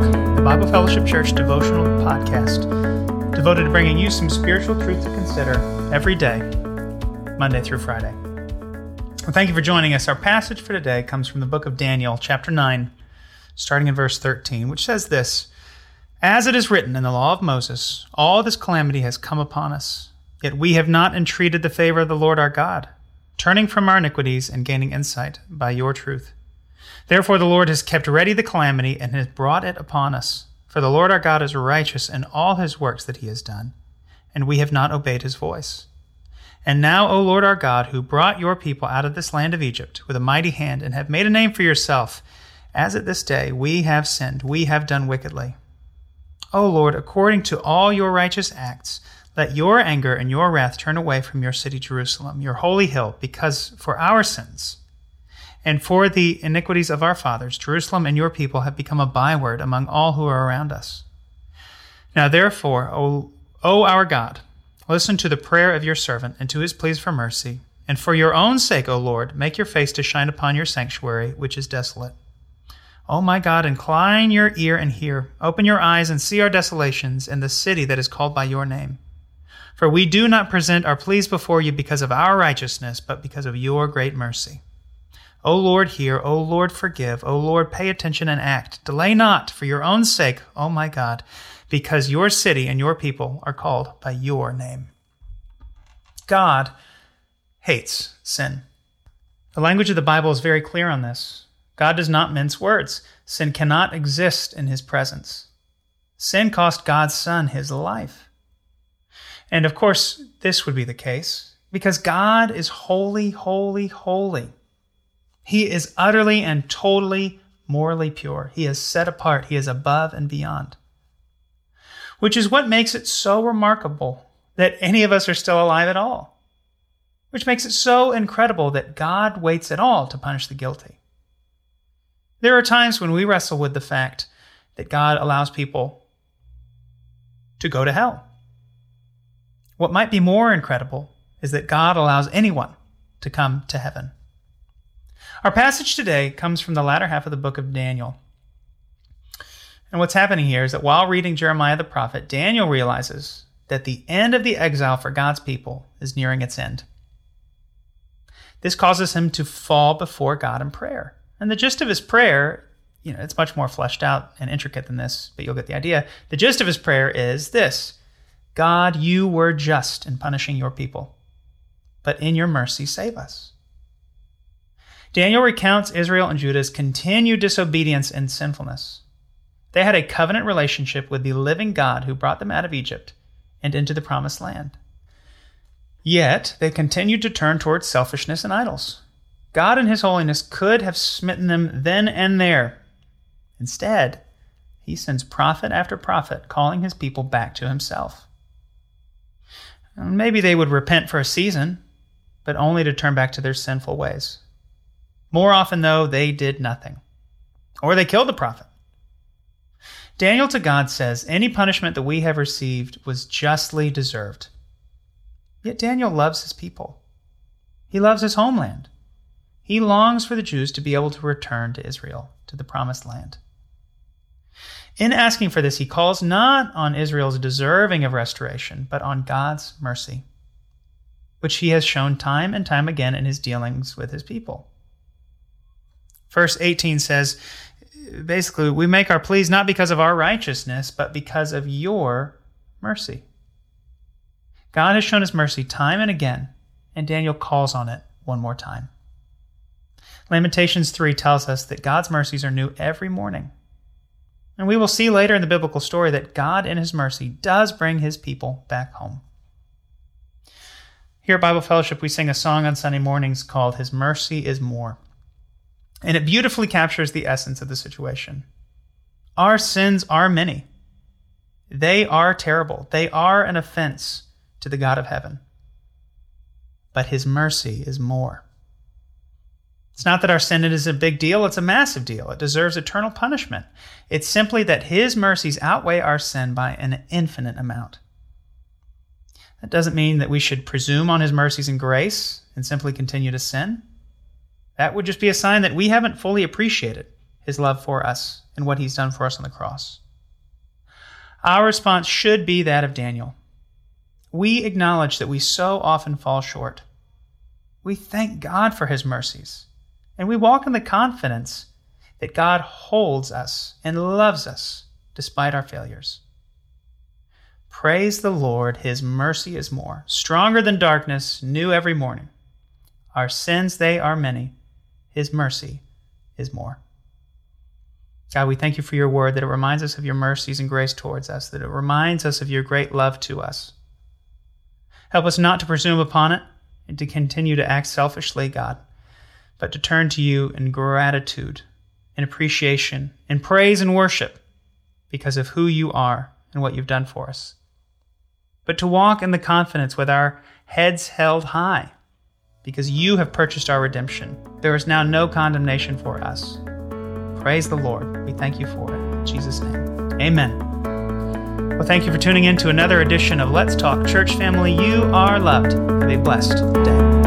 Talk, the Bible Fellowship Church devotional podcast, devoted to bringing you some spiritual truth to consider every day, Monday through Friday. Well, thank you for joining us. Our passage for today comes from the book of Daniel, chapter 9, starting in verse 13, which says this As it is written in the law of Moses, all this calamity has come upon us, yet we have not entreated the favor of the Lord our God, turning from our iniquities and gaining insight by your truth. Therefore, the Lord has kept ready the calamity and has brought it upon us. For the Lord our God is righteous in all his works that he has done, and we have not obeyed his voice. And now, O Lord our God, who brought your people out of this land of Egypt with a mighty hand, and have made a name for yourself, as at this day we have sinned, we have done wickedly. O Lord, according to all your righteous acts, let your anger and your wrath turn away from your city Jerusalem, your holy hill, because for our sins and for the iniquities of our fathers, Jerusalem and your people have become a byword among all who are around us. Now, therefore, O, o our God, listen to the prayer of your servant and to his pleas for mercy. And for your own sake, O Lord, make your face to shine upon your sanctuary, which is desolate. O my God, incline your ear and hear. Open your eyes and see our desolations in the city that is called by your name. For we do not present our pleas before you because of our righteousness, but because of your great mercy. O Lord, hear. O Lord, forgive. O Lord, pay attention and act. Delay not for your own sake, O my God, because your city and your people are called by your name. God hates sin. The language of the Bible is very clear on this. God does not mince words. Sin cannot exist in his presence. Sin cost God's Son his life. And of course, this would be the case because God is holy, holy, holy. He is utterly and totally morally pure. He is set apart. He is above and beyond. Which is what makes it so remarkable that any of us are still alive at all. Which makes it so incredible that God waits at all to punish the guilty. There are times when we wrestle with the fact that God allows people to go to hell. What might be more incredible is that God allows anyone to come to heaven. Our passage today comes from the latter half of the book of Daniel. And what's happening here is that while reading Jeremiah the prophet, Daniel realizes that the end of the exile for God's people is nearing its end. This causes him to fall before God in prayer. And the gist of his prayer, you know, it's much more fleshed out and intricate than this, but you'll get the idea. The gist of his prayer is this God, you were just in punishing your people, but in your mercy, save us. Daniel recounts Israel and Judah's continued disobedience and sinfulness. They had a covenant relationship with the living God who brought them out of Egypt and into the promised land. Yet they continued to turn towards selfishness and idols. God in His holiness could have smitten them then and there. Instead, He sends prophet after prophet calling His people back to Himself. Maybe they would repent for a season, but only to turn back to their sinful ways. More often, though, they did nothing. Or they killed the prophet. Daniel to God says, Any punishment that we have received was justly deserved. Yet Daniel loves his people. He loves his homeland. He longs for the Jews to be able to return to Israel, to the promised land. In asking for this, he calls not on Israel's deserving of restoration, but on God's mercy, which he has shown time and time again in his dealings with his people. Verse 18 says, basically, we make our pleas not because of our righteousness, but because of your mercy. God has shown his mercy time and again, and Daniel calls on it one more time. Lamentations 3 tells us that God's mercies are new every morning. And we will see later in the biblical story that God, in his mercy, does bring his people back home. Here at Bible Fellowship, we sing a song on Sunday mornings called His Mercy is More. And it beautifully captures the essence of the situation. Our sins are many. They are terrible. They are an offense to the God of heaven. But his mercy is more. It's not that our sin is a big deal, it's a massive deal. It deserves eternal punishment. It's simply that his mercies outweigh our sin by an infinite amount. That doesn't mean that we should presume on his mercies and grace and simply continue to sin. That would just be a sign that we haven't fully appreciated his love for us and what he's done for us on the cross. Our response should be that of Daniel. We acknowledge that we so often fall short. We thank God for his mercies, and we walk in the confidence that God holds us and loves us despite our failures. Praise the Lord, his mercy is more, stronger than darkness, new every morning. Our sins, they are many, his mercy is more. God, we thank you for your word, that it reminds us of your mercies and grace towards us, that it reminds us of your great love to us. Help us not to presume upon it and to continue to act selfishly, God, but to turn to you in gratitude, in appreciation, in praise and worship because of who you are and what you've done for us. But to walk in the confidence with our heads held high because you have purchased our redemption. There is now no condemnation for us. Praise the Lord. We thank you for it. In Jesus' name. Amen. Well, thank you for tuning in to another edition of Let's Talk Church Family. You are loved. Have a blessed day.